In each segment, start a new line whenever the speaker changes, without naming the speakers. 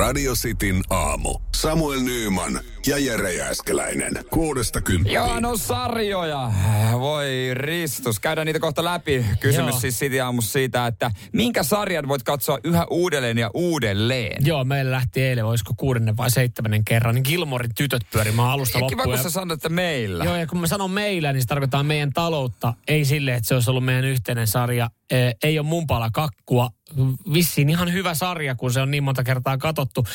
Radio Cityn aamu. Samuel Nyyman ja Jere Jääskeläinen. Kuudesta kymppiin.
Joo, no sarjoja. Voi ristus. Käydään niitä kohta läpi. Kysymys
Joo.
siis City aamussa siitä, että minkä sarjan voit katsoa yhä uudelleen ja uudelleen?
Joo, meillä lähti eilen, olisiko kuudennen vai seitsemännen kerran, niin Gilmorin tytöt pyörimään alusta
Ja kiva,
loppuun.
kun sä sanot, että meillä.
Joo, ja kun mä sanon meillä, niin se tarkoittaa meidän taloutta. Ei sille, että se olisi ollut meidän yhteinen sarja. Ei ole mun pala kakkua. Vissiin ihan hyvä sarja, kun se on niin monta kertaa katottu.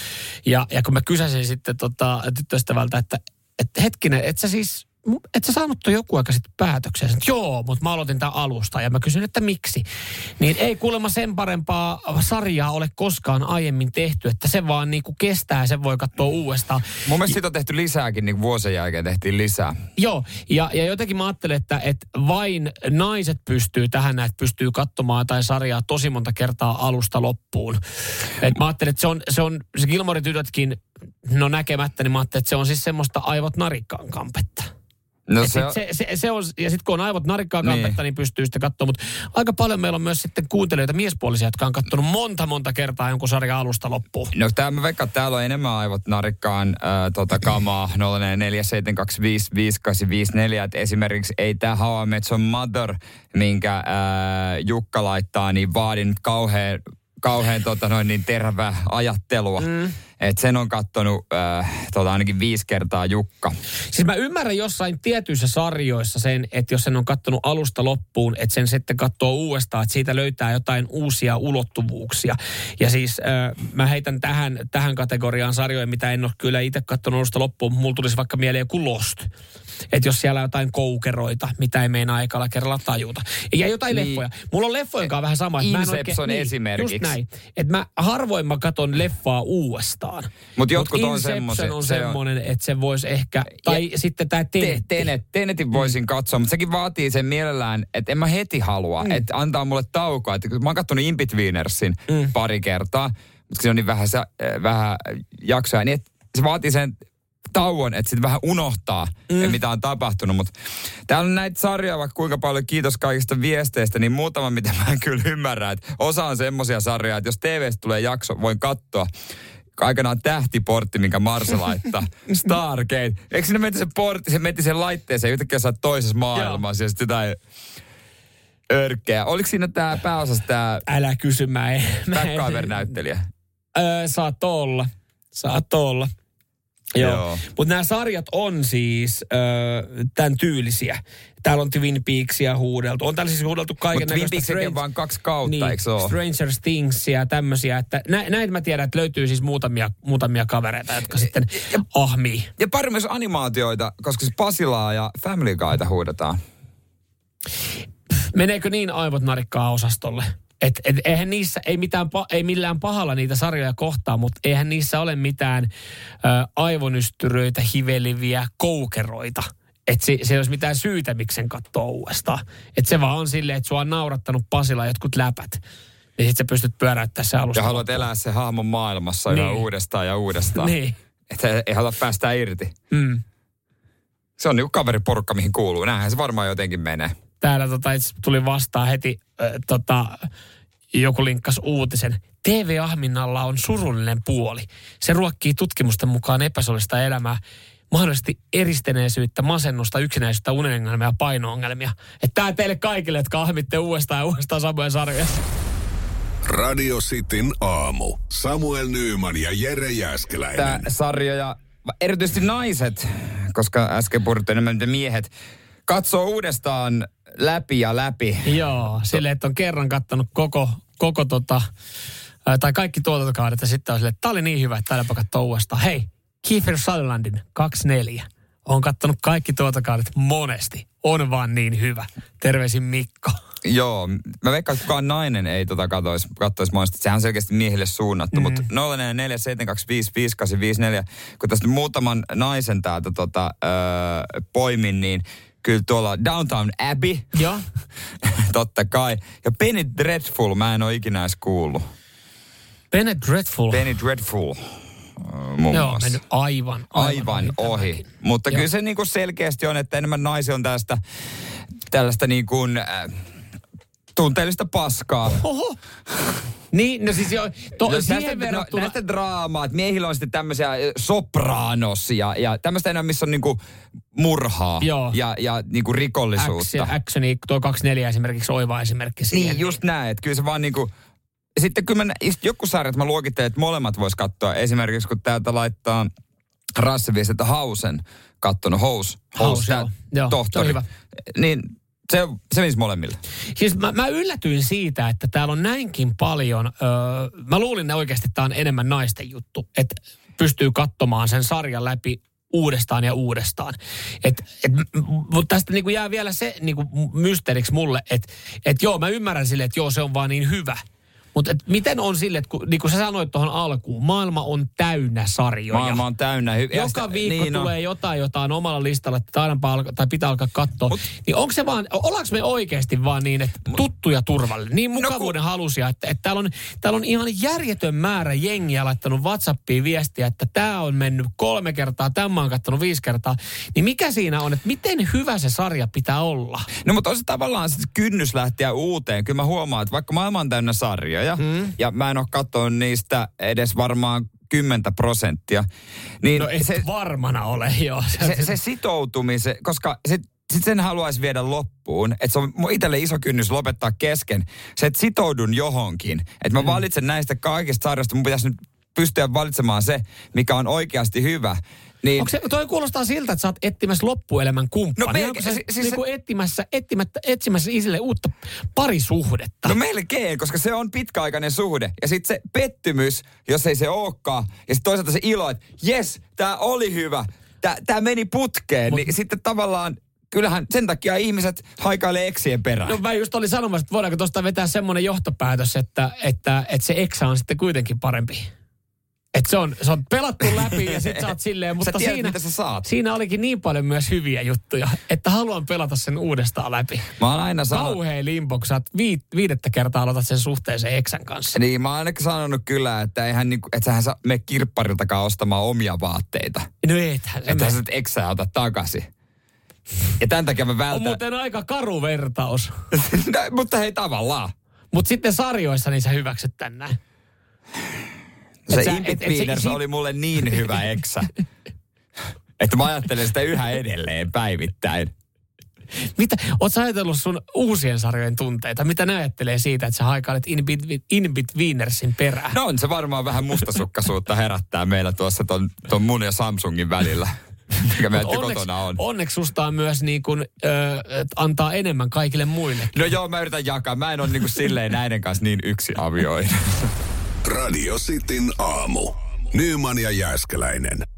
Ja, ja kun mä kysäsin sitten tota, tyttöystävältä, että, että hetkinen, et sä siis, et sä saanut tuon joku aika sitten päätöksen. Sanoin, Joo, mutta mä aloitin tämän alusta ja mä kysyin, että miksi. Niin ei kuulemma sen parempaa sarjaa ole koskaan aiemmin tehty, että se vaan niinku kestää ja sen voi katsoa uudestaan.
Mun mielestä siitä on tehty lisääkin, niin vuosien jälkeen tehtiin lisää.
Joo, ja, ja jotenkin mä ajattelen, että, että vain naiset pystyy tähän, että pystyy katsomaan jotain sarjaa tosi monta kertaa alusta loppuun. Et mä ajattelen, että se on, se, on, se Gilmorin tytötkin, no näkemättä, niin mä ajattelen, että se on siis semmoista aivot narikkaan kampetta.
No
Et
se,
sit se, se, se on, ja sitten kun on aivot narikkaa
Niin.
kampetta, niin. pystyy sitten katsomaan. Mutta aika paljon meillä on myös sitten kuuntelijoita, miespuolisia, jotka on katsonut monta monta kertaa jonkun sarjan alusta loppuun.
No tää mä veikkaan, täällä on enemmän aivot narikkaan äh, tota kamaa 0447255854, että esimerkiksi ei tää How I Met Your Mother, minkä äh, Jukka laittaa, niin vaadin kauhean, kauhean tota noin niin terävää ajattelua. Mm. Että sen on kattonut äh, tota ainakin viisi kertaa Jukka.
Siis mä ymmärrän jossain tietyissä sarjoissa sen, että jos sen on kattonut alusta loppuun, että sen sitten katsoo uudestaan, että siitä löytää jotain uusia ulottuvuuksia. Ja siis äh, mä heitän tähän, tähän kategoriaan sarjoja, mitä en ole kyllä itse katsonut alusta loppuun. Mulla tulisi vaikka mieleen joku Lost. Että jos siellä on jotain koukeroita, mitä ei meinaa ekalla kerralla tajuta. Ja jotain
Niin.
leffoja. Mulla on leffojen kanssa vähän sama. että mä en
Inception esimerkiksi.
Just näin. Että mä harvoin mä katon leffaa uudestaan.
Mut jotkut on
Inception
semmoset-
on
se on-
semmoinen, että se voisi ehkä, tai
Ja-
sitten tämä
Te,
Tenetti.
tenet, tenetin voisin katsoa, mutta sekin vaatii sen mielellään, että en mä heti halua, mm. että antaa mulle taukoa. Että mä oon kattonut Inbetweenersin mm. pari kertaa, mutta se on niin vähän, äh, vähän jaksoja, niin et se vaatii sen tauon, että sitten vähän unohtaa, mm. mitä on tapahtunut. Mutta täällä on näitä sarjoja vaikka kuinka paljon, kiitos kaikista viesteistä, niin muutama, mitä mä kyllä ymmärrä. Että osa on semmoisia sarjoja, että jos TVstä tulee jakso, voin katsoa. Aikanaan tähtiportti, minkä Marsa laittaa. Stargate. Eikö sinne meni se portti, se meni sen laitteeseen, yhtäkkiä sä toisessa maailmassa ja sitten jotain örkkeä. Oliko siinä tää pääosassa tää
Älä kysy, mä en. Mä en-
backcover-näyttelijä?
Öö, saat olla. Saat olla. Joo.
Joo.
Mutta nämä sarjat on siis öö, tämän tyylisiä. Täällä on Twin Peaksia huudeltu. On täällä siis huudeltu kaiken
Twin Peaksekin on vain kaksi kautta,
niin,
eikö ole?
Stranger Thingsia ja tämmöisiä. Että nä, näitä mä tiedän, että löytyy siis muutamia, muutamia kavereita, jotka sitten ahmii.
Ja pari myös animaatioita, koska se Pasilaa ja Family Guyta huudetaan.
Meneekö niin aivot narikkaa osastolle? Et, et, eihän niissä, ei, mitään, ei millään pahalla niitä sarjoja kohtaa, mutta eihän niissä ole mitään ö, aivonystyröitä, hiveliviä koukeroita. Että se, se ei olisi mitään syytä, miksi sen katsoo uudestaan. Että se vaan on silleen, että sua on naurattanut Pasilla jotkut läpät. Niin sit sä pystyt pyöräyttämään se alusta.
Ja haluat elää se hahmon maailmassa niin. yhä uudestaan ja uudestaan.
Niin.
Että ei halua päästä irti.
Mm.
Se on niinku kaveriporukka, mihin kuuluu. Näinhän se varmaan jotenkin menee.
Täällä tota, itse tuli vastaan heti äh, tota, joku linkkas uutisen. TV-ahminnalla on surullinen puoli. Se ruokkii tutkimusten mukaan epäsolista elämää, mahdollisesti eristeneisyyttä, masennusta, yksinäisyyttä, uniongelmia ja paino-ongelmia. Että tää teille kaikille, jotka ahmitte uudestaan ja uudestaan samoja sarjoja.
Radio Cityn aamu. Samuel Nyyman ja Jere Jääskeläinen.
Tää sarjoja, erityisesti naiset, koska äsken puhuttiin enemmän miehet, katsoo uudestaan läpi ja läpi.
Joo, sille, että on kerran kattanut koko, koko tota, tai kaikki tuotantokaudet ja sitten on sille, että tää oli niin hyvä, että täällä katsoa uudestaan. Hei, Kiefer Sutherlandin 24. On kattanut kaikki tuotantokaudet monesti. On vaan niin hyvä. Terveisin Mikko.
Joo, mä veikkaan, että kukaan nainen ei tota kattoisi, kattoisi monesti. Sehän on selkeästi miehille suunnattu, mm. mutta 0447255854, kun tästä muutaman naisen täältä tota, öö, poimin, niin kyllä tuolla Downtown Abbey,
Joo.
totta kai, ja Penny Dreadful, mä en ole ikinä edes kuullut.
Bennett Dreadful.
Penny Dreadful, öö, muun
Joo,
muassa.
mennyt aivan,
aivan ohi.
tämäkin.
Mutta
Joo.
kyllä se niinku selkeästi on, että enemmän naisia on tästä tällaista niin kuin, äh, tunteellista paskaa.
Oho. Niin, no siis jo, to,
No,
siihen
näistä,
verrattuna...
no, näistä draamaa, että miehillä on sitten tämmöisiä äh, sopranos ja, ja tämmöistä enää, missä on niinku murhaa
Joo.
ja, ja niinku rikollisuutta.
Action, actioni, tuo 24 esimerkiksi oiva esimerkki siihen.
Niin, just näin, että kyllä se vaan niinku... Sitten kyllä mä, joku sarjat mä luokittelen, että molemmat vois katsoa. Esimerkiksi kun täältä laittaa Rassi että Hausen kattonut Hous,
House,
tää
joo. Joo, se on
tohtori.
hyvä.
Niin se, se menisi molemmille.
Siis mä, mä yllätyin siitä, että täällä on näinkin paljon, öö, mä luulin oikeasti, että tämä on enemmän naisten juttu, että pystyy katsomaan sen sarjan läpi uudestaan ja uudestaan. Et, et, mutta tästä niinku jää vielä se niinku mysteeriksi mulle, että et joo, mä ymmärrän sille, että joo, se on vaan niin hyvä. Mutta miten on sille, että kun, niin kuin sä sanoit tuohon alkuun, maailma on täynnä sarjoja.
Maailma on täynnä. Hy-
Joka
sitä-
viikko
niin on.
tulee jotain, jota on omalla listalla, että aina alka, tai pitää alkaa katsoa. Mut, niin onko se vaan, ollaanko me oikeasti vaan niin, että tuttu ja turvallinen, niin mukavuuden no, halusia, että, että täällä, on, täällä on ihan järjetön määrä jengiä laittanut WhatsAppiin viestiä, että tämä on mennyt kolme kertaa, tämä on kattonut viisi kertaa. Niin mikä siinä on, että miten hyvä se sarja pitää olla?
No mutta on se tavallaan se kynnys lähteä uuteen. Kyllä mä huomaan, että vaikka maailma on täynnä sarjoja, mm. ja mä en ole katsonut niistä edes varmaan 10 prosenttia, niin
No et
se,
varmana ole, joo.
se, se sitoutumisen, koska se, sit sen haluaisi viedä loppuun, että se on itselle iso kynnys lopettaa kesken. Se, että sitoudun johonkin, että mä mm. valitsen näistä kaikista sarjoista, mun pitäisi nyt pystyä valitsemaan se, mikä on oikeasti hyvä. Niin,
Onko se, toi kuulostaa siltä, että sä oot etsimässä loppuelämän kumppania.
No melkein, si- siis
niinku
se-
etsimässä, etsimättä, etsimässä isille uutta parisuhdetta.
No melkein, koska se on pitkäaikainen suhde. Ja sitten se pettymys, jos ei se olekaan. Ja sitten toisaalta se ilo, että jes, tämä oli hyvä. Tämä meni putkeen. Mut, niin sitten tavallaan, kyllähän sen takia ihmiset haikailee eksien perään.
No mä just olin sanomassa, että voidaanko tuosta vetää semmoinen johtopäätös, että, että, että se eksä on sitten kuitenkin parempi. Että se on, se on pelattu läpi ja sit sä oot silleen, mutta
tiedät,
siinä,
mitä sä saat.
siinä olikin niin paljon myös hyviä juttuja, että haluan pelata sen uudestaan läpi.
Mä oon aina sanonut,
Kauhea limbo, kun sä oot viit, viidettä kertaa aloitat sen suhteeseen eksän kanssa.
niin mä oon ainakin sanonut kyllä, että eihän niinku, että sähän saa mene kirppariltakaan ostamaan omia vaatteita.
No ethän.
Että sä eksää ota takaisin. Ja tämän takia mä
On
vältän.
muuten aika karu vertaus.
no, mutta hei tavallaan.
Mutta sitten sarjoissa niin sä hyväksyt tän näin.
Se
sä-
Impit
et- et se-
oli mulle niin hyvä eksä. että mä ajattelen sitä yhä edelleen päivittäin.
Mitä, oot sä ajatellut sun uusien sarjojen tunteita? Mitä ne ajattelee siitä, että sä haikailet Inbit, Inbit Wienersin perään?
No on se varmaan vähän mustasukkaisuutta herättää meillä tuossa ton, ton mun ja Samsungin välillä. Mikä meillä kotona on.
onneksi susta on myös niin kuin, ö, antaa enemmän kaikille muille.
No joo, mä yritän jakaa. Mä en ole niinku silleen näiden kanssa niin yksi avioina.
Radio Cityn aamu. Nyman ja Jääskeläinen.